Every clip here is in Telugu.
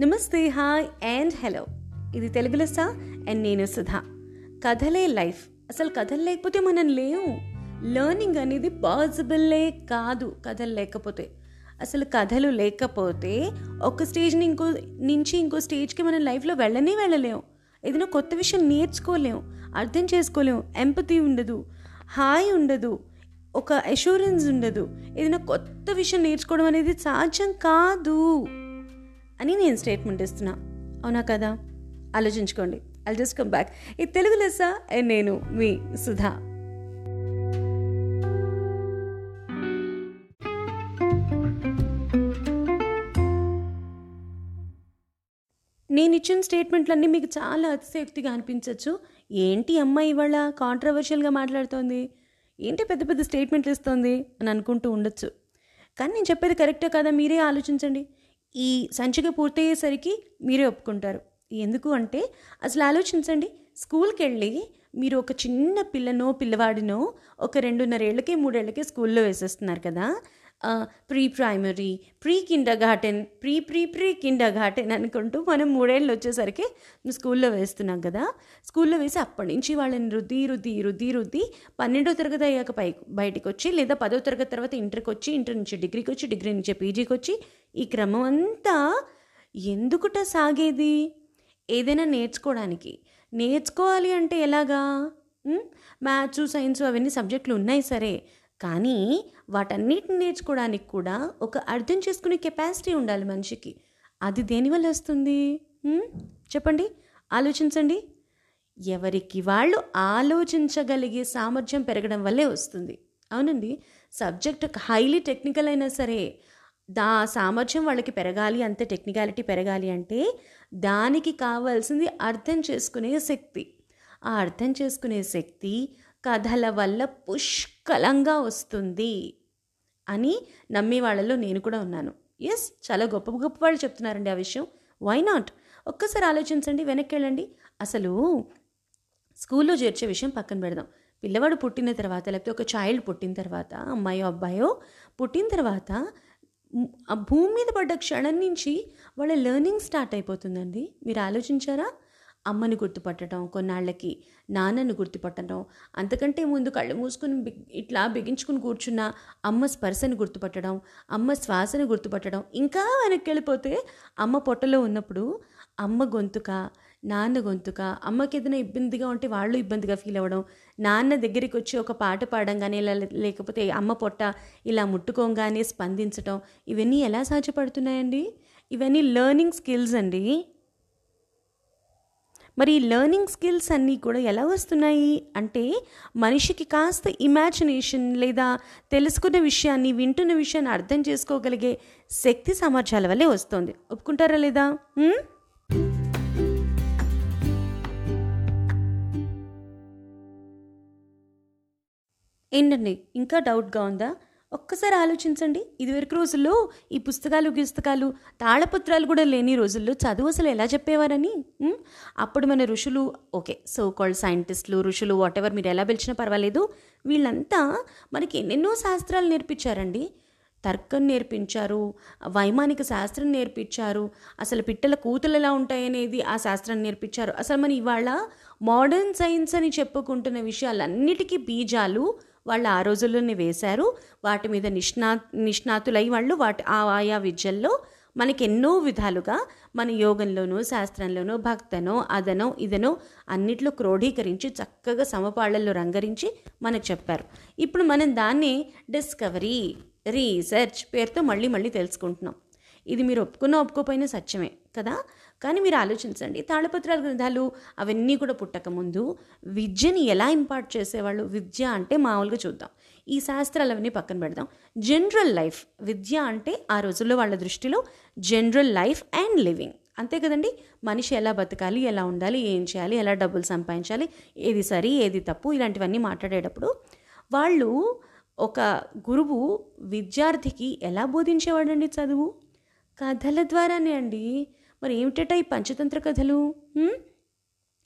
నమస్తే హాయ్ అండ్ హలో. ఇది తెలుగు లెస్స అండ్ నేను సుధా. కథలే లైఫ్. అసలు కథలు లేకపోతే మనం లేవు లర్నింగ్ అనేది పాసిబుల్లే కాదు కథలు లేకపోతే. అసలు కథలు లేకపోతే ఒక స్టేజ్ ఇంకో నుంచి ఇంకో స్టేజ్కి మనం లైఫ్లో వెళ్ళనే వెళ్ళలేము ఏదైనా కొత్త విషయం నేర్చుకోలేము అర్థం చేసుకోలేము ఎంపతి ఉండదు. హాయ్ ఉండదు. ఒక అష్యూరెన్స్ ఉండదు. ఏదైనా కొత్త విషయం నేర్చుకోవడం అనేది సాధ్యం కాదు. అని నేను స్టేట్మెంట్ ఇస్తున్నా. అవునా కదా? ఆలోచించుకోండి. ఐ జస్ట్ కమ్ బ్యాక్ ఈ తెలుగు లెస్స నేను మీ సుధా. నేను ఇచ్చిన స్టేట్మెంట్లన్నీ మీకు చాలా అతిశయోక్తిగా అనిపించవచ్చు ఏంటి అమ్మాయి ఇవాళ కాంట్రవర్షియల్గా మాట్లాడుతోంది? ఏంటి పెద్ద పెద్ద స్టేట్మెంట్లు ఇస్తోంది? అని అనుకుంటూ ఉండొచ్చు. కానీ నేను చెప్పేది కరెక్టే కదా? మీరే ఆలోచించండి. ఈ సంచిక పూర్తయ్యేసరికి మీరే ఒప్పుకుంటారు. ఎందుకు అంటే అసలు ఆలోచించండి. స్కూల్కి వెళ్ళి మీరు ఒక చిన్న పిల్లనో పిల్లవాడినో ఒక రెండున్నరేళ్ళకి మూడేళ్ళకి స్కూల్లో వేసేస్తున్నారు కదా. Pre primary pre kindergarten pre pre pre kindergarten అనుకుంటూ మనం మూడేళ్ళు వచ్చేసరికి స్కూల్లో వేస్తున్నాం కదా. స్కూల్లో వేసి అప్పటి నుంచి వాళ్ళని రుద్ది రుద్ది రుద్ది రుద్ది పన్నెండో తరగతి అయ్యాక పై బయటకు వచ్చి లేదా పదో తరగతి తర్వాత ఇంటర్కి వచ్చి ఇంటర్ నుంచి డిగ్రీకి వచ్చి డిగ్రీ నుంచి పీజీకి వచ్చి ఈ క్రమం అంతా ఎందుకుట సాగేది? ఏదైనా నేర్చుకోవడానికి. నేర్చుకోవాలి అంటే ఎలాగా? మ్యాథ్స్ సైన్స్ అవన్నీ సబ్జెక్టులు ఉన్నాయి సరే. కానీ వాటన్నిటిని నేర్చుకోవడానికి కూడా ఒక అర్థం చేసుకునే కెపాసిటీ ఉండాలి మనిషికి. అది దేనివల్ల వస్తుంది? చెప్పండి. ఆలోచించండి. ఎవరికి వాళ్ళు ఆలోచించగలిగే సామర్థ్యం పెరగడం వల్లే వస్తుంది. అవునండి. సబ్జెక్ట్ హైలీ టెక్నికల్ అయినా సరే దా సామర్థ్యం వాళ్ళకి పెరగాలి అంత టెక్నికాలిటీ పెరగాలి అంటే దానికి కావాల్సింది అర్థం చేసుకునే శక్తి. ఆ అర్థం చేసుకునే శక్తి కథల వల్ల పుష్కలంగా వస్తుంది. అని నమ్మే వాళ్ళలో నేను కూడా ఉన్నాను. ఎస్ చాలా గొప్ప గొప్ప వాళ్ళు చెప్తున్నారండి ఆ విషయం. వై నాట్ ఒక్కసారి ఆలోచించండి వెనక్కి వెళ్ళండి అసలు స్కూల్లో చేర్చే విషయం పక్కన పెడదాం. పిల్లవాడు పుట్టిన తర్వాత లేకపోతే ఒక చైల్డ్ పుట్టిన తర్వాత అమ్మాయో అబ్బాయో పుట్టిన తర్వాత ఆ భూమి మీద పడ్డ క్షణం నుంచి వాళ్ళ లెర్నింగ్ స్టార్ట్ అయిపోతుందండి. మీరు ఆలోచించారా? అమ్మని గుర్తుపట్టడం కొన్నాళ్ళకి నాన్నను గుర్తుపట్టడం అంతకంటే ముందు కళ్ళు మూసుకుని ఇట్లా బిగించుకుని కూర్చున్న అమ్మ స్పర్శను గుర్తుపట్టడం అమ్మ శ్వాసను గుర్తుపట్టడం ఇంకా వెనక్కి వెళ్ళిపోతే అమ్మ పొట్టలో ఉన్నప్పుడు అమ్మ గొంతుక నాన్న గొంతుక అమ్మకి ఏదైనా ఇబ్బందిగా ఉంటే వాళ్ళు ఇబ్బందిగా ఫీల్ అవ్వడం నాన్న దగ్గరికి వచ్చి ఒక పాట పాడంగానే ఇలా లేకపోతే అమ్మ పొట్ట ఇలా ముట్టుకోగానే స్పందించడం ఇవన్నీ ఎలా సాధ్యపడుతున్నాయండి? ఇవన్నీ లెర్నింగ్ స్కిల్స్ అండి. మరి ఈ లెర్నింగ్ స్కిల్స్ అన్నీ కూడా ఎలా వస్తున్నాయి? అంటే మనిషికి కాస్త ఇమాజినేషన్ లేదా తెలుసుకున్న విషయాన్ని వింటున్న విషయాన్ని అర్థం చేసుకోగలిగే శక్తి సామర్థ్యాల వల్లే వస్తుంది. ఒప్పుకుంటారా లేదా? ఏంటండి? ఇంకా డౌట్గా ఉందా? ఒక్కసారి ఆలోచించండి. ఇదివరకు రోజుల్లో ఈ పుస్తకాలు పుస్తకాలు తాళపత్రాలు కూడా లేని రోజుల్లో చదువు అసలు ఎలా చెప్పేవారని? అప్పుడు మన ఋషులు ఓకే సో కాల్డ్ సైంటిస్టులు ఋషులు వాట్ ఎవర్ మీరు ఎలా పిలిచినా పర్వాలేదు. వీళ్ళంతా మనకి ఎన్నెన్నో శాస్త్రాలు నేర్పించారండి. తర్కం నేర్పించారు వైమానిక శాస్త్రం నేర్పించారు అసలు పిట్టల కూతులు ఎలా ఉంటాయనేది ఆ శాస్త్రం నేర్పించారు. అసలు మన ఇవాళ మోడర్న్ సైన్స్ అని చెప్పుకుంటున్న విషయాలన్నిటికీ బీజాలు వాళ్ళు ఆ రోజుల్లోనే వేశారు. వాటి మీద నిష్ణా నిష్ణాతులై వాళ్ళు వాటి ఆ ఆయా విద్యల్లో మనకి ఎన్నో విధాలుగా మన యోగంలోనూ శాస్త్రంలోనూ భక్తనో అదనో ఇదనో అన్నిట్లో క్రోడీకరించి చక్కగా సమపాళ్ళలో రంగరించి మనకు చెప్పారు. ఇప్పుడు మనం దాన్ని డిస్కవరీ రీసెర్చ్ పేరుతో మళ్ళీ మళ్ళీ తెలుసుకుంటున్నాం. ఇది మీరు ఒప్పుకున్నా ఒప్పుకోపోయినా సత్యమే. కదా? కానీ మీరు ఆలోచించండి. తాళపత్రాల గ్రంథాలు అవన్నీ కూడా పుట్టకముందు విద్యని ఎలా ఇంపార్ట్ చేసేవాళ్ళు? విద్య అంటే మామూలుగా చూద్దాం. ఈ శాస్త్రాలు అవన్నీ పక్కన పెడదాం. జనరల్ లైఫ్ విద్య అంటే ఆ రోజుల్లో వాళ్ళ దృష్టిలో జనరల్ లైఫ్ అండ్ లివింగ్. అంతే కదండి? మనిషి ఎలా బతకాలి ఎలా ఉండాలి ఏం చేయాలి ఎలా డబ్బులు సంపాదించాలి ఏది సరి ఏది తప్పు ఇలాంటివన్నీ మాట్లాడేటప్పుడు వాళ్ళు ఒక గురువు విద్యార్థికి ఎలా బోధించేవాడండి చదువు? కథల ద్వారానే అండి. మరి ఏమిటట ఈ పంచతంత్ర కథలు?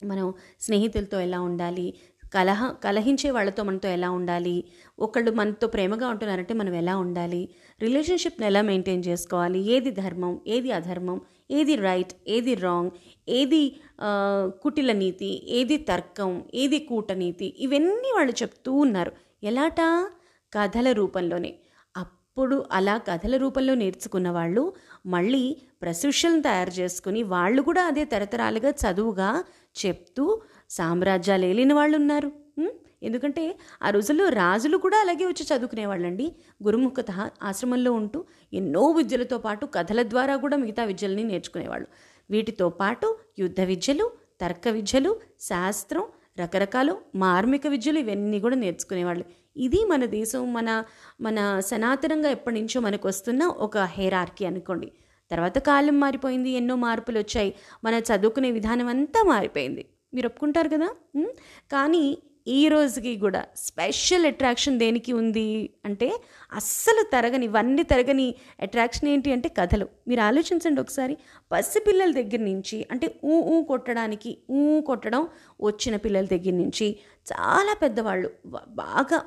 మనం స్నేహితులతో ఎలా ఉండాలి? కలహ కలహించే వాళ్ళతో మనతో ఎలా ఉండాలి? ఒకళ్ళు మనతో ప్రేమగా ఉంటున్నారంటే మనం ఎలా ఉండాలి? రిలేషన్షిప్ని ఎలా మెయింటైన్ చేసుకోవాలి? ఏది ధర్మం? ఏది అధర్మం? ఏది రైట్? ఏది రాంగ్? ఏది కుటిల నీతి? ఏది తర్కం? ఏది కూటనీతి? ఇవన్నీ వాళ్ళు చెప్తూ ఉన్నారు. ఎలాట? కథల రూపంలోనే. అప్పుడు అలా కథల రూపంలో నేర్చుకున్న వాళ్ళు మళ్ళీ ప్రశిష్యులను తయారు చేసుకుని వాళ్ళు కూడా అదే తరతరాలుగా చదువుగా చెప్తూ సామ్రాజ్యాలు ఏలిన వాళ్ళు ఉన్నారు. ఎందుకంటే ఆ రోజుల్లో రాజులు కూడా అలాగే వచ్చి చదువుకునేవాళ్ళండి గురుముఖత ఆశ్రమంలో ఉంటూ ఎన్నో విద్యలతో పాటు కథల ద్వారా కూడా మిగతా విద్యల్ని నేర్చుకునేవాళ్ళు. వీటితో పాటు యుద్ధ విద్యలు తర్క విద్యలు శాస్త్రం రకరకాలు మార్మిక విద్యలు ఇవన్నీ కూడా నేర్చుకునేవాళ్ళు. ఇది మన దేశం మన మన సనాతనంగా ఎప్పటి నుంచో మనకు వస్తున్న ఒక హెరార్కీ అనుకోండి. తర్వాత కాలం మారిపోయింది ఎన్నో మార్పులు వచ్చాయి మన చదువుకునే విధానం అంతా మారిపోయింది. మీరు ఒప్పుకుంటారు కదా కానీ ఈ రోజుకి కూడా స్పెషల్ అట్రాక్షన్ దేనికి ఉంది అంటే అస్సలు తరగని ఇవన్నీ తరగని అట్రాక్షన్ ఏంటి అంటే కథలు. మీరు ఆలోచించండి ఒకసారి. పసిపిల్లల దగ్గర నుంచి అంటే ఊ ఊ కొట్టడానికి ఊ కొట్టడం వచ్చిన పిల్లల దగ్గర నుంచి చాలా పెద్దవాళ్ళు బాగా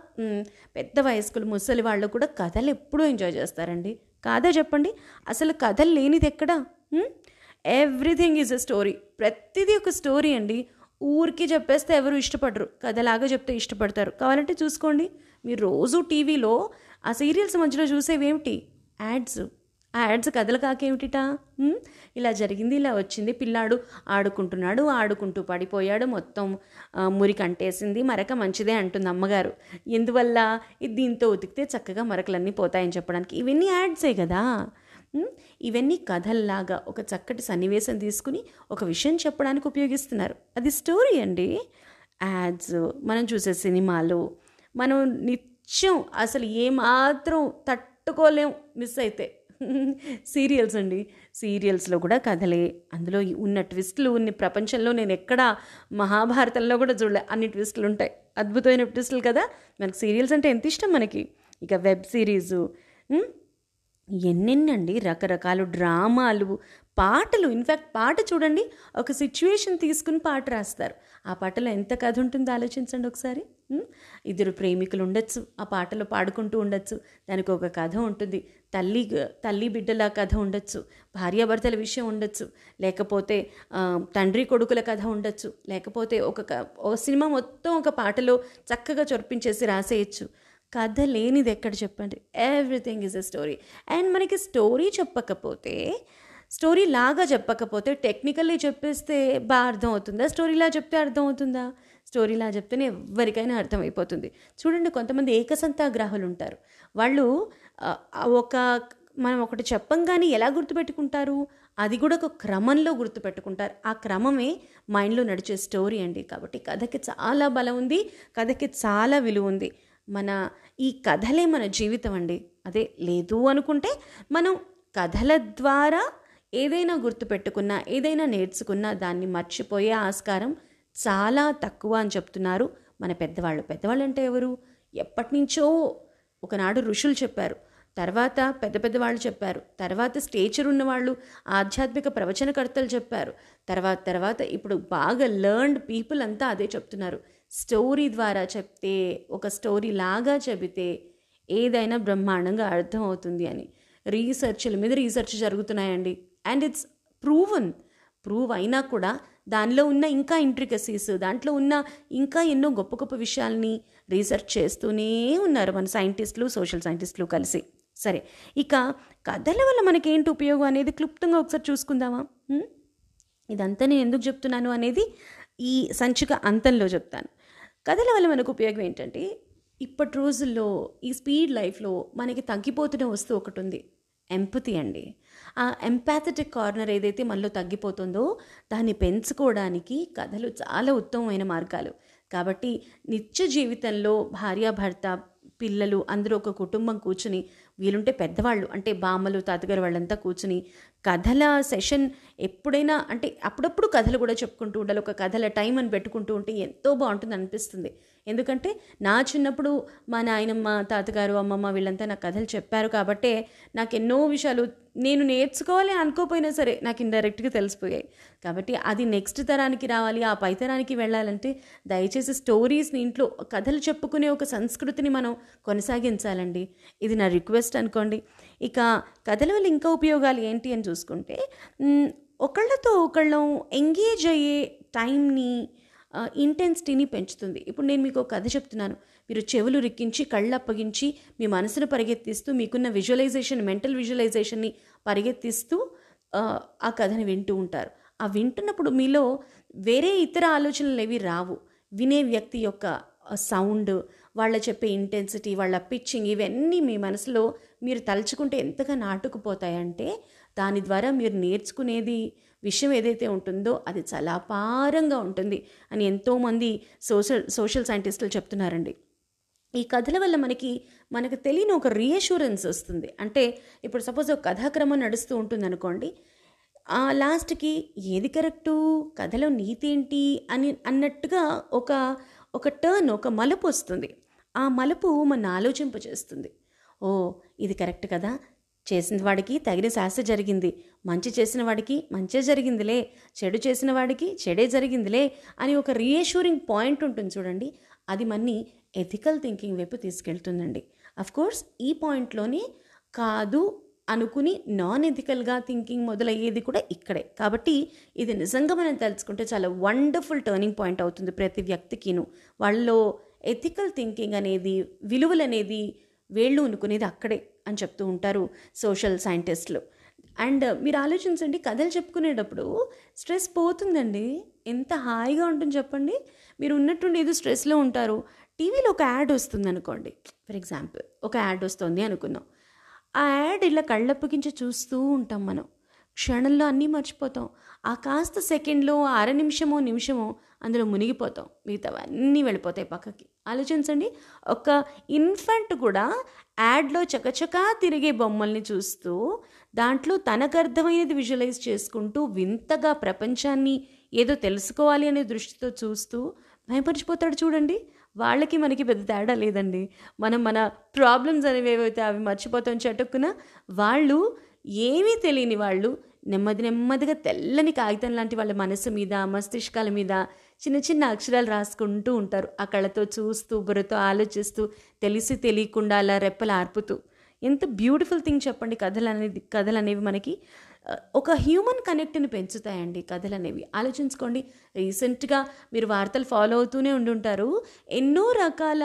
పెద్ద వయస్కులు ముసలి వాళ్ళు కూడా కథలు ఎప్పుడూ ఎంజాయ్ చేస్తారండి. కాదా చెప్పండి? అసలు కథలు లేనిది ఎక్కడ? Everything is a story. ప్రతిదీ ఒక స్టోరీ అండి. ఊరికి చెప్పేస్తే ఎవరు ఇష్టపడరు. కథలాగా చెప్తే ఇష్టపడతారు. కావాలంటే చూసుకోండి. మీరు రోజు టీవీలో ఆ సీరియల్స్ మధ్యలో చూసేవేమిటి? యాడ్స్. ఆ యాడ్స్ కథలు కాకేమిటిటా? ఇలా జరిగింది ఇలా వచ్చింది. పిల్లాడు ఆడుకుంటున్నాడు ఆడుకుంటూ పడిపోయాడు. మొత్తం ఆ, మురికి అంటేసింది మరక మంచిదే అంటుంది అమ్మగారు. ఎందువల్ల? దీంతో ఉతికితే చక్కగా మరకలన్నీ పోతాయని చెప్పడానికి. ఇవన్నీ యాడ్సే కదా? ఇవన్నీ కథల్లాగా ఒక చక్కటి సన్నివేశం తీసుకుని ఒక విషయం చెప్పడానికి ఉపయోగిస్తున్నారు. అది స్టోరీ అండి. యాడ్స్ మనం చూసే సినిమాలు మనం నిత్యం అసలు ఏమాత్రం తట్టుకోలేం మిస్ అయితే. సీరియల్స్ అండి. సీరియల్స్లో కూడా కథలే. అందులో ఉన్న ట్విస్టులు ఉన్న ప్రపంచంలో నేను ఎక్కడ మహాభారతంలో కూడా చూడలే. అన్ని ట్విస్టులు ఉంటాయి. అద్భుతమైన ట్విస్టులు కదా. మనకి సీరియల్స్ అంటే ఎంత ఇష్టం మనకి? ఇక వెబ్ సిరీసు ఎన్నెన్నండి రకరకాల డ్రామాలు పాటలు. ఇన్ఫ్యాక్ట్ పాట చూడండి ఒక సిచ్యువేషన్ తీసుకుని పాట రాస్తారు. ఆ పాటలో ఎంత కథ ఉంటుందో ఆలోచించండి ఒకసారి. ఇద్దరు ప్రేమికులు ఉండొచ్చు ఆ పాటలో పాడుకుంటూ ఉండొచ్చు. దానికి ఒక కథ ఉంటుంది. తల్లి తల్లి బిడ్డల కథ ఉండొచ్చు భార్యాభర్తల విషయం ఉండొచ్చు. లేకపోతే తండ్రి కొడుకుల కథ ఉండొచ్చు. లేకపోతే ఒక క- ఒక సినిమా మొత్తం ఒక పాటలో చక్కగా చొప్పించేసి రాసేయచ్చు. కథ లేనిది ఎక్కడ చెప్పండి? Everything is a story and మనకి స్టోరీ చెప్పకపోతే స్టోరీ లాగా చెప్పకపోతే టెక్నికల్లీ చెప్పేస్తే బాగా అర్థం అవుతుందా స్టోరీలా చెప్తే అర్థం అవుతుందా స్టోరీలా చెప్తేనే ఎవరికైనా అర్థమైపోతుంది. చూడండి కొంతమంది ఏకసంతాగ్రాహులు ఉంటారు. వాళ్ళు ఒక మనం ఒకటి చెప్పంగానే ఎలా గుర్తుపెట్టుకుంటారు? అది కూడా ఒక క్రమంలో గుర్తుపెట్టుకుంటారు. ఆ క్రమమే మైండ్లో నడిచే స్టోరీ అండి. కాబట్టి కథకి చాలా బలం ఉంది కథకి చాలా విలువ ఉంది. మన ఈ కథలే మన జీవితం అండి. అదే లేదు అనుకుంటే మనం కథల ద్వారా ఏదైనా గుర్తుపెట్టుకున్నా ఏదైనా నేర్చుకున్నా దాన్ని మర్చిపోయే ఆస్కారం చాలా తక్కువ అని చెప్తున్నారు మన పెద్దవాళ్ళు. పెద్దవాళ్ళు అంటే ఎవరు? ఎప్పటి నుంచో ఒకనాడు ఋషులు చెప్పారు. తర్వాత పెద్ద పెద్దవాళ్ళు చెప్పారు. తర్వాత స్టేచర్ ఉన్నవాళ్ళు ఆధ్యాత్మిక ప్రవచనకర్తలు చెప్పారు. తర్వాత తర్వాత ఇప్పుడు బాగా లర్న్డ్ పీపుల్ అంతా అదే చెప్తున్నారు. స్టోరీ ద్వారా చెప్తే ఒక స్టోరీ లాగా చెబితే ఏదైనా బ్రహ్మాండంగా అర్థమవుతుంది అని. రీసెర్చ్ల మీద రీసెర్చ్ జరుగుతున్నాయండి. And it's proven. ప్రూవ్ అయినా కూడా దానిలో ఉన్న ఇంకా ఇంట్రికసీస్ దాంట్లో ఉన్న ఇంకా ఎన్నో గొప్ప గొప్ప విషయాల్ని రీసెర్చ్ చేస్తూనే ఉన్నారు మన సైంటిస్టులు సోషల్ సైంటిస్టులు కలిసి. సరే ఇక కథల వల్ల మనకేంటి ఉపయోగం అనేది క్లుప్తంగా ఒకసారి చూసుకుందామా? ఇదంతా నేను ఎందుకు చెప్తున్నాను అనేది ఈ సంచిక అంతంలో చెప్తాను. కథల వల్ల మనకు ఉపయోగం ఏంటంటే ఇప్పటి రోజుల్లో ఈ స్పీడ్ లైఫ్లో మనకి తగ్గిపోతున్న వస్తువు ఒకటి ఉంది. ఎంపతి అండి. ఆ ఎంపాథటిక్ కార్నర్ ఏదైతే మనలో తగ్గిపోతుందో దాన్ని పెంచుకోవడానికి కథలు చాలా ఉత్తమమైన మార్గాలు. కాబట్టి నిత్య జీవితంలో భార్యాభర్త పిల్లలు అందరూ ఒక కుటుంబం కూర్చుని వీలుంటే పెద్దవాళ్ళు అంటే బామ్మలు తాతగారు వాళ్ళంతా కూర్చుని కథల సెషన్ ఎప్పుడైనా అంటే అప్పుడప్పుడు కథలు కూడా చెప్పుకుంటూ ఉండాలి. ఒక కథల టైం అని పెట్టుకుంటూ ఉంటే ఎంతో బాగుంటుంది అనిపిస్తుంది. ఎందుకంటే నా చిన్నప్పుడు మా నాయనమ్మ తాతగారు అమ్మమ్మ వీళ్ళంతా నాకు కథలు చెప్పారు కాబట్టే నాకు ఎన్నో విషయాలు నేను నేర్చుకోవాలి అనుకోపోయినా సరే నాకు ఇండైరెక్ట్గా తెలిసిపోయాయి. కాబట్టి అది నెక్స్ట్ తరానికి రావాలి ఆ పై తరానికి వెళ్ళాలంటే దయచేసి స్టోరీస్ని ఇంట్లో కథలు చెప్పుకునే ఒక సంస్కృతిని మనం కొనసాగించాలండి. ఇది నా రిక్వెస్ట్ అనుకోండి. ఇక కథల వల్ల ఇంకా ఉపయోగాలు ఏంటి అని చూసుకుంటే ఒకళ్ళతో ఒకళ్ళం ఎంగేజ్ అయ్యే టైంని ఇంటెన్సిటీని పెంచుతుంది. ఇప్పుడు నేను మీకు ఒక కథ చెప్తున్నాను. మీరు చెవులు రిక్కించి కళ్ళు అప్పగించి మీ మనసును పరిగెత్తిస్తూ మీకున్న విజువలైజేషన్ మెంటల్ విజువలైజేషన్ని పరిగెత్తిస్తూ ఆ, ఆ కథని వింటూ ఉంటారు. ఆ వింటున్నప్పుడు మీలో వేరే ఇతర ఆలోచనలు ఏవి రావు. వినే వ్యక్తి యొక్క సౌండ్ వాళ్ళ చెప్పే ఇంటెన్సిటీ వాళ్ళ పిచ్చింగ్ ఇవన్నీ మీ మనసులో మీరు తలుచుకుంటే ఎంతగా నాటుకుపోతాయంటే దాని ద్వారా మీరు నేర్చుకునేది విషయం ఏదైతే ఉంటుందో అది చాలా అపారంగా ఉంటుంది అని ఎంతోమంది సోషల్ సోషల్ సైంటిస్టులు చెప్తున్నారండి. ఈ కథల వల్ల మనకి మనకు తెలియని ఒక రీఅష్యూరెన్స్ వస్తుంది. అంటే ఇప్పుడు సపోజ్ ఒక కథాక్రమం నడుస్తూ ఉంటుంది అనుకోండి ఆ లాస్ట్కి ఏది కరెక్టు కథలో నీతి ఏంటి అని అన్నట్టుగా ఒక ఒక టర్న్ ఒక మలుపు వస్తుంది. ఆ మలుపు మన ఆలోచింపజేస్తుంది. ఓ ఇది కరెక్ట్ కదా చేసిన వాడికి తగిన శాస్త్ర జరిగింది. మంచి చేసిన వాడికి మంచే జరిగిందిలే. చెడు చేసిన వాడికి చెడే జరిగిందిలే అని ఒక రీఎష్యూరింగ్ పాయింట్ ఉంటుంది చూడండి. అది మన్ని ఎథికల్ థింకింగ్ వైపు తీసుకెళ్తుందండి. కోర్స్ ఈ పాయింట్లోనే కాదు అనుకుని నాన్ ఎథికల్గా థింకింగ్ మొదలయ్యేది కూడా ఇక్కడే. కాబట్టి ఇది నిజంగా మనం తెలుసుకుంటే చాలా వండర్ఫుల్ టర్నింగ్ పాయింట్ అవుతుంది ప్రతి వ్యక్తికిను. వాళ్ళలో ఎథికల్ థింకింగ్ అనేది విలువలు అనేది వేళ్ళు ఉనుకునేది అక్కడే అని చెప్తూ ఉంటారు సోషల్ సైంటిస్టులు. అండ్ మీరు ఆలోచించండి కథలు చెప్పుకునేటప్పుడు స్ట్రెస్ పోతుందండి. ఎంత హాయిగా ఉంటుంది చెప్పండి. మీరు ఉన్నట్టుండి ఏదో స్ట్రెస్లో ఉంటారు. టీవీలో ఒక యాడ్ వస్తుంది అనుకోండి ఫర్ ఎగ్జాంపుల్ ఒక యాడ్ వస్తుంది అనుకుందాం. ఆ యాడ్ ఇలా కళ్ళప్పగించి చూస్తూ ఉంటాం మనం. క్షణంలో అన్నీ మర్చిపోతాం. ఆ కాస్త సెకండ్లో అర నిమిషమో నిమిషమో అందులో మునిగిపోతాం. మిగతావన్నీ వెళ్ళిపోతాయి పక్కకి. ఆలోచించండి ఒక ఇన్ఫెంట్ కూడా యాడ్లో చకచకా తిరిగే బొమ్మల్ని చూస్తూ దాంట్లో తనకు అర్థమైనది విజువలైజ్ చేసుకుంటూ వింతగా ప్రపంచాన్ని ఏదో తెలుసుకోవాలి అనే దృష్టితో చూస్తూ భయపరిచిపోతాడు చూడండి. వాళ్ళకి మనకి పెద్ద తేడా లేదండి. మనం మన ప్రాబ్లమ్స్ అనేవి ఏవైతే అవి మర్చిపోతాం చటుక్కున వాళ్ళు ఏమీ తెలియని వాళ్ళు నెమ్మది నెమ్మదిగా తెల్లని కాగితం లాంటి వాళ్ళ మనసు మీద మస్తిష్కాల మీద చిన్న చిన్న అక్షరాలు రాసుకుంటూ ఉంటారు. ఆ కళ్ళతో చూస్తూ బుర్రతో ఆలోచిస్తూ తెలిసి తెలియకుండా అలా రెప్పలు ఆర్పుతూ. ఎంత బ్యూటిఫుల్ థింగ్ చెప్పండి. కథలు అనేది కథలు అనేవి మనకి ఒక హ్యూమన్ కనెక్ట్ని పెంచుతాయండి కథలు అనేవి ఆలోచించుకోండి. రీసెంట్గా మీరు వార్తలు ఫాలో అవుతూనే ఉండుంటారు. ఎన్నో రకాల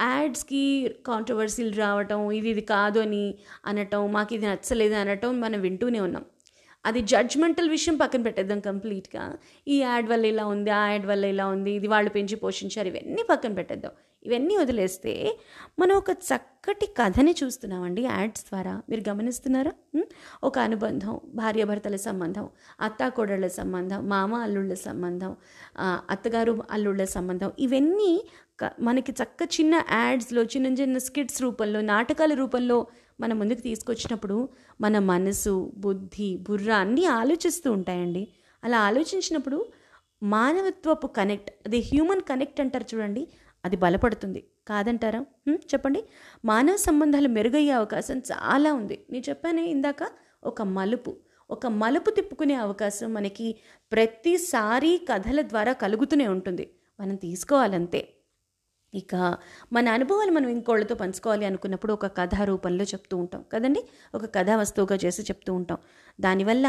యాడ్స్కి కాంట్రవర్సీలు రావటం ఇది ఇది కాదు అని అనటం మాకు ఇది నచ్చలేదు అనటం మనం వింటూనే ఉన్నాం. అది జడ్జ్మెంటల్ విషయం పక్కన పెట్టేద్దాం కంప్లీట్గా ఈ యాడ్ వల్ల ఇలా ఉంది ఆ యాడ్ వల్ల ఇలా ఉంది ఇది వాళ్ళు పెంచి పోషించారు ఇవన్నీ పక్కన పెట్టేద్దాం. ఇవన్నీ వదిలేస్తే మనం ఒక చక్కటి కథని చూస్తున్నామండి యాడ్స్ ద్వారా. మీరు గమనిస్తున్నారా? ఒక అనుబంధం భార్యాభర్తల సంబంధం అత్త కోడళ్ళ సంబంధం మామ అల్లుళ్ళ సంబంధం అత్తగారు అల్లుళ్ళ సంబంధం. ఇవన్నీ క- మనకి చక్క చిన్న యాడ్స్లో చిన్న చిన్న స్కిట్స్ రూపంలో నాటకాల రూపంలో మన ముందుకు తీసుకొచ్చినప్పుడు మన మనసు బుద్ధి బుర్ర అన్నీ ఆలోచిస్తూ ఉంటాయండి. అలా ఆలోచించినప్పుడు మానవత్వపు కనెక్ట్ అది హ్యూమన్ కనెక్ట్ అంటారు చూడండి అది బలపడుతుంది. కాదంటారా? చెప్పండి. మానవ సంబంధాలు మెరుగయ్యే అవకాశం చాలా ఉంది. నేను చెప్పానే ఇందాక ఒక మలుపు. ఒక మలుపు తిప్పుకునే అవకాశం మనకి ప్రతిసారి కథల ద్వారా కలుగుతూనే ఉంటుంది. మనం తీసుకోవాలంతే. ఇక మన అనుభవాలు మనం ఇంకోళ్ళతో పంచుకోవాలి అనుకున్నప్పుడు ఒక కథా రూపంలో చెప్తూ ఉంటాం. కదండి? ఒక కథా వస్తువుగా చేసి చెప్తూ ఉంటాం. దానివల్ల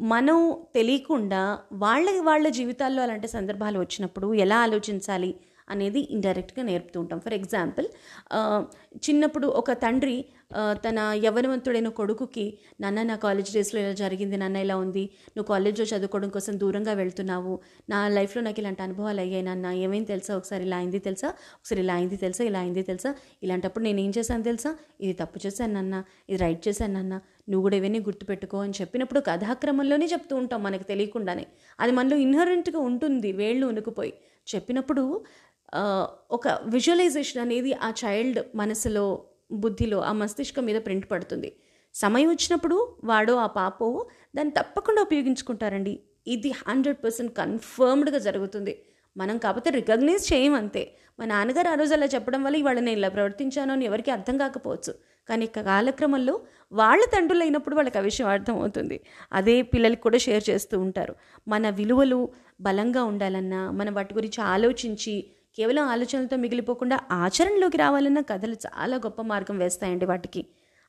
మనం తెలియకుండా వాళ్ళ వాళ్ళ జీవితాల్లో అలాంటి సందర్భాలు వచ్చినప్పుడు ఎలా ఆలోచించాలి అనేది ఇండైరెక్ట్గా నేర్పుతూ ఉంటాం. ఫర్ ఎగ్జాంపుల్ చిన్నప్పుడు ఒక తండ్రి తన యవనవంతుడైన కొడుకుకి నాన్న నా కాలేజ్ డేస్లో ఇలా జరిగింది నాన్న ఇలా ఉంది. నువ్వు కాలేజ్లో చదువుకోవడం కోసం దూరంగా వెళ్తున్నావు. నా లైఫ్లో నాకు ఇలాంటి అనుభవాలు అయ్యాయి నాన్న. ఏమైంది తెలుసా? ఒకసారి ఇలా అయింది తెలుసా? ఒకసారి ఇలా అయింది తెలుసా? ఇలా అయింది తెలుసా? ఇలాంటప్పుడు నేను ఏం చేశాను తెలుసా? ఇది తప్పు చేశాను నాన్న. ఇది రైట్ చేశాను నాన్న. నువ్వు కూడా ఇవన్నీ గుర్తుపెట్టుకో అని చెప్పినప్పుడు కథాక్రమంలోనే చెప్తూ ఉంటాం మనకు తెలియకుండానే. అది మనలో ఇన్హరెంట్గా ఉంటుంది వేళ్ళు ఉనుకుపోయి చెప్పినప్పుడు ఒక విజువలైజేషన్ అనేది ఆ చైల్డ్ మనసులో బుద్ధిలో ఆ మస్తిష్కం మీద ప్రింట్ పడుతుంది. సమయం వచ్చినప్పుడు వాడో ఆ పాపో దాన్ని తప్పకుండా ఉపయోగించుకుంటారండి. ఇది హండ్రెడ్ పర్సెంట్ కన్ఫర్మ్డ్గా జరుగుతుంది. మనం కాకపోతే రికగ్నైజ్ చేయం అంతే. మా నాన్నగారు ఆ రోజు అలా చెప్పడం వల్ల ఇవాళ నేను ఇలా ప్రవర్తించాను అని ఎవరికి అర్థం కాకపోవచ్చు. కానీ కాలక్రమంలో వాళ్ళ తండ్రులు అయినప్పుడు వాళ్ళకి ఆ విషయం అర్థమవుతుంది. అదే పిల్లలకి కూడా షేర్ చేస్తూ ఉంటారు. మన విలువలు బలంగా ఉండాలన్నా మనం వాటి గురించి ఆలోచించి కేవలం ఆలోచనలతో మిగిలిపోకుండా ఆచరణలోకి రావాలన్న కథలు చాలా గొప్ప మార్గం వేస్తాయండి వాటికి.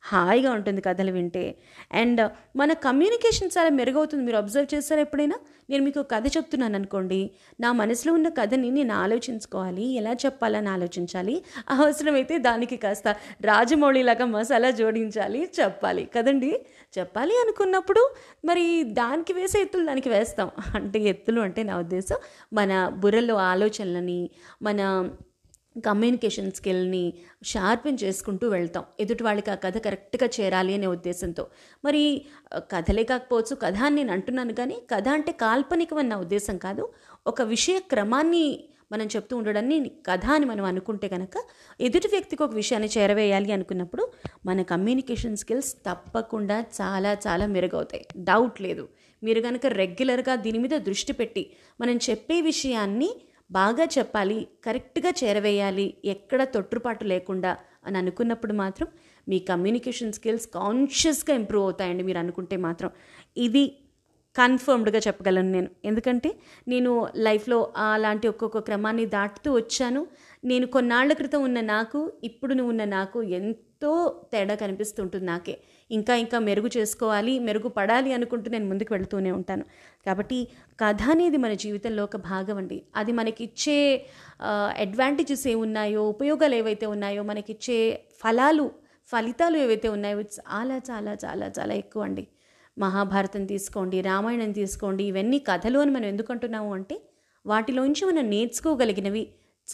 హాయిగా ఉంటుంది కథలు వింటే. అండ్ మన కమ్యూనికేషన్ చాలా మెరుగవుతుంది. మీరు అబ్జర్వ్ చేస్తారా ఎప్పుడైనా? నేను మీకు కథ చెప్తున్నాను అనుకోండి. నా మనసులో ఉన్న కథని నేను ఆలోచించుకోవాలి. ఎలా చెప్పాలని ఆలోచించాలి? అవసరమైతే దానికి కాస్త రాజమౌళిలాగా మసాలా జోడించాలి చెప్పాలి. కదండి? చెప్పాలి అనుకున్నప్పుడు మరి దానికి వేసే ఎత్తులు దానికి వేస్తాం. అంటే ఎత్తులు అంటే నా ఉద్దేశం మన బుర్రలో ఆలోచనలని మన కమ్యూనికేషన్ స్కిల్ని షార్పెన్ చేసుకుంటూ వెళ్తాం. ఎదుటి వాళ్ళకి ఆ కథ కరెక్ట్గా చేరాలి అనే ఉద్దేశంతో. మరి కథలే కాకపోవచ్చు కథ అని నేను అంటున్నాను కానీ కథ అంటే కాల్పనికమన్న ఉద్దేశం కాదు. ఒక విషయ క్రమాన్ని మనం చెప్తూ ఉండడాన్ని కథ అని మనం అనుకుంటే కనుక ఎదుటి వ్యక్తికి ఒక విషయాన్ని చేరవేయాలి అనుకున్నప్పుడు మన కమ్యూనికేషన్ స్కిల్స్ తప్పకుండా చాలా చాలా మెరుగవుతాయి. డౌట్ లేదు. మీరు కనుక రెగ్యులర్గా దీని మీద దృష్టి పెట్టి మనం చెప్పే విషయాన్ని బాగా చెప్పాలి కరెక్ట్గా చేరవేయాలి ఎక్కడ తొట్టుపాటు లేకుండా అని అనుకున్నప్పుడు మాత్రం మీ కమ్యూనికేషన్ స్కిల్స్ కాన్షియస్గా ఇంప్రూవ్ అవుతాయండి మీరు అనుకుంటే మాత్రం. ఇది కన్ఫర్మ్డ్గా చెప్పగలను నేను. ఎందుకంటే నేను లైఫ్లో అలాంటి ఒక్కొక్క క్రమాన్ని దాటుతూ వచ్చాను. నేను కొన్నాళ్ళ క్రితం ఉన్న నాకు ఇప్పుడు ఉన్న నాకు ఎంతో తేడా కనిపిస్తుంటుంది నాకే. ఇంకా ఇంకా మెరుగు చేసుకోవాలి మెరుగుపడాలి అనుకుంటూ నేను ముందుకు వెళుతూనే ఉంటాను. కాబట్టి కథ అనేది మన జీవితంలో ఒక భాగం అండి. అది మనకిచ్చే అడ్వాంటేజెస్ ఏమున్నాయో ఉపయోగాలు ఏవైతే ఉన్నాయో మనకిచ్చే ఫలాలు ఫలితాలు ఏవైతే ఉన్నాయో చాలా చాలా చాలా చాలా ఎక్కువ అండి. మహాభారతం తీసుకోండి రామాయణం తీసుకోండి ఇవన్నీ కథలు అని మనం ఎందుకంటున్నాము అంటే వాటిలోంచి మనం నేర్చుకోగలిగినవి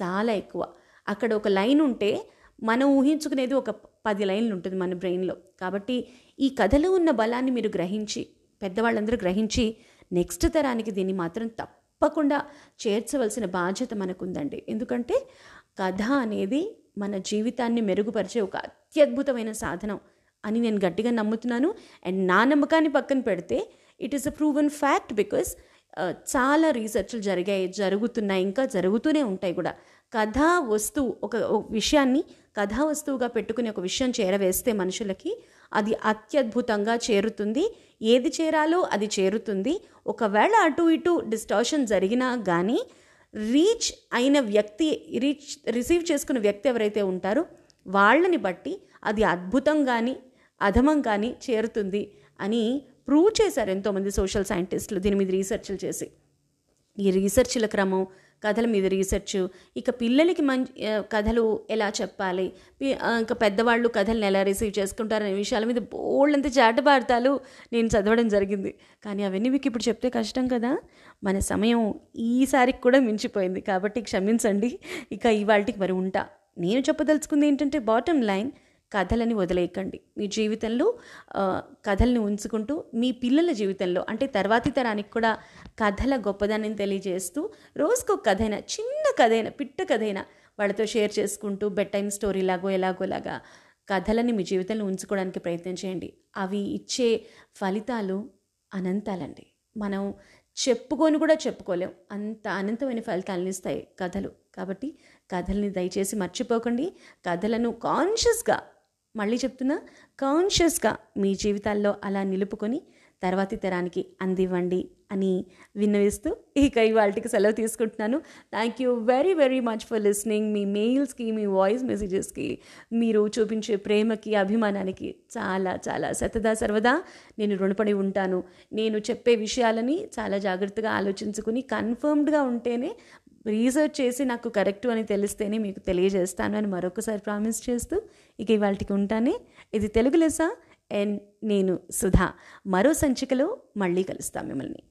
చాలా ఎక్కువ. అక్కడ ఒక లైన్ ఉంటే మనం ఊహించుకునేది ఒక పది లైన్లు ఉంటుంది మన బ్రెయిన్లో. కాబట్టి ఈ కథలో ఉన్న బలాన్ని మీరు గ్రహించి పెద్దవాళ్ళందరూ గ్రహించి నెక్స్ట్ తరానికి దీన్ని మాత్రం తప్పకుండా చేర్చవలసిన బాధ్యత మనకుందండి. ఎందుకంటే కథ అనేది మన జీవితాన్ని మెరుగుపరిచే ఒక అత్యద్భుతమైన సాధనం. అని నేను గట్టిగా నమ్ముతున్నాను. అండ్ నా నమ్మకాన్ని పక్కన పెడితే it is a proven fact because చాలా రీసెర్చ్లు జరిగాయి జరుగుతున్నాయి ఇంకా జరుగుతూనే ఉంటాయి కూడా. కథా వస్తువు ఒక విషయాన్ని కథా వస్తువుగా పెట్టుకుని ఒక విషయం చేరవేస్తే మనుషులకి అది అత్యద్భుతంగా చేరుతుంది. ఏది చేరాలో అది చేరుతుంది. ఒకవేళ అటు ఇటు డిస్టార్షన్ జరిగినా కానీ రీచ్ అయిన వ్యక్తి రీచ్ రిసీవ్ చేసుకున్న వ్యక్తి ఎవరైతే ఉంటారో వాళ్ళని బట్టి అది అద్భుతం కానీ అధమం కానీ చేరుతుంది అని ప్రూవ్ చేశారు ఎంతోమంది సోషల్ సైంటిస్టులు. దీని మీద రీసెర్చ్లు చేసి. ఈ రీసెర్చ్ల క్రమం కథల మీద రీసెర్చ్ ఇక పిల్లలకి మంచి కథలు ఎలా చెప్పాలి? ఇంకా పెద్దవాళ్ళు కథలను ఎలా రిసీవ్ చేసుకుంటారనే విషయాల మీద బోల్డంత చాటబారుతాలు నేను చదవడం జరిగింది. కానీ అవన్నీ మీకు ఇప్పుడు చెప్తే కష్టం కదా? మన సమయం ఈసారికి కూడా మించిపోయింది. కాబట్టి క్షమించండి. ఇక ఇవాళకి మరి ఉంటా. నేను చెప్పదలుచుకుంది ఏంటంటే బాటమ్ లైన్ కథలని వదిలేయకండి. మీ జీవితంలో కథల్ని ఉంచుకుంటూ మీ పిల్లల జీవితంలో అంటే తర్వాతి తరానికి కూడా కథల గొప్పదాన్ని తెలియజేస్తూ రోజుకో కథైనా చిన్న కథైనా పిట్ట కథైనా వాళ్ళతో షేర్ చేసుకుంటూ బెడ్ టైం స్టోరీ లాగో ఎలాగోలాగా కథలని మీ జీవితంలో ఉంచుకోవడానికి ప్రయత్నం చేయండి. అవి ఇచ్చే ఫలితాలు అనంతాలండి. మనం చెప్పుకొని కూడా చెప్పుకోలేం. అంత అనంతమైన ఫలితాలను ఇస్తాయి కథలు. కాబట్టి కథల్ని దయచేసి మర్చిపోకండి. కథలను కాన్షియస్గా మళ్ళీ చెప్తున్నా కాన్షియస్గా మీ జీవితాల్లో అలా నిలుపుకొని తర్వాతి తరానికి అందివ్వండి అని విన్నవిస్తూ ఇక ఇవాళకి సెలవు తీసుకుంటున్నాను. Thank you very very much for listening మీ మెయిల్స్కి మీ వాయిస్ మెసేజెస్కి మీరు చూపించే ప్రేమకి అభిమానానికి చాలా చాలా సతదా సర్వదా. నేను రుణపడి ఉంటాను. నేను చెప్పే విషయాలని చాలా జాగ్రత్తగా ఆలోచించుకుని కన్ఫర్మ్డ్గా ఉంటేనే రీసెర్చ్ చేసి నాకు కరెక్ట్ అని తెలిస్తేనే మీకు తెలియజేస్తాను అని మరొకసారి ప్రామిస్ చేస్తూ ఇక ఇవాళకి ఉంటానే. ఇది తెలుగు లెస అండ్ నేను సుధా. మరో సంచికలో మళ్ళీ కలుస్తాను మిమ్మల్ని.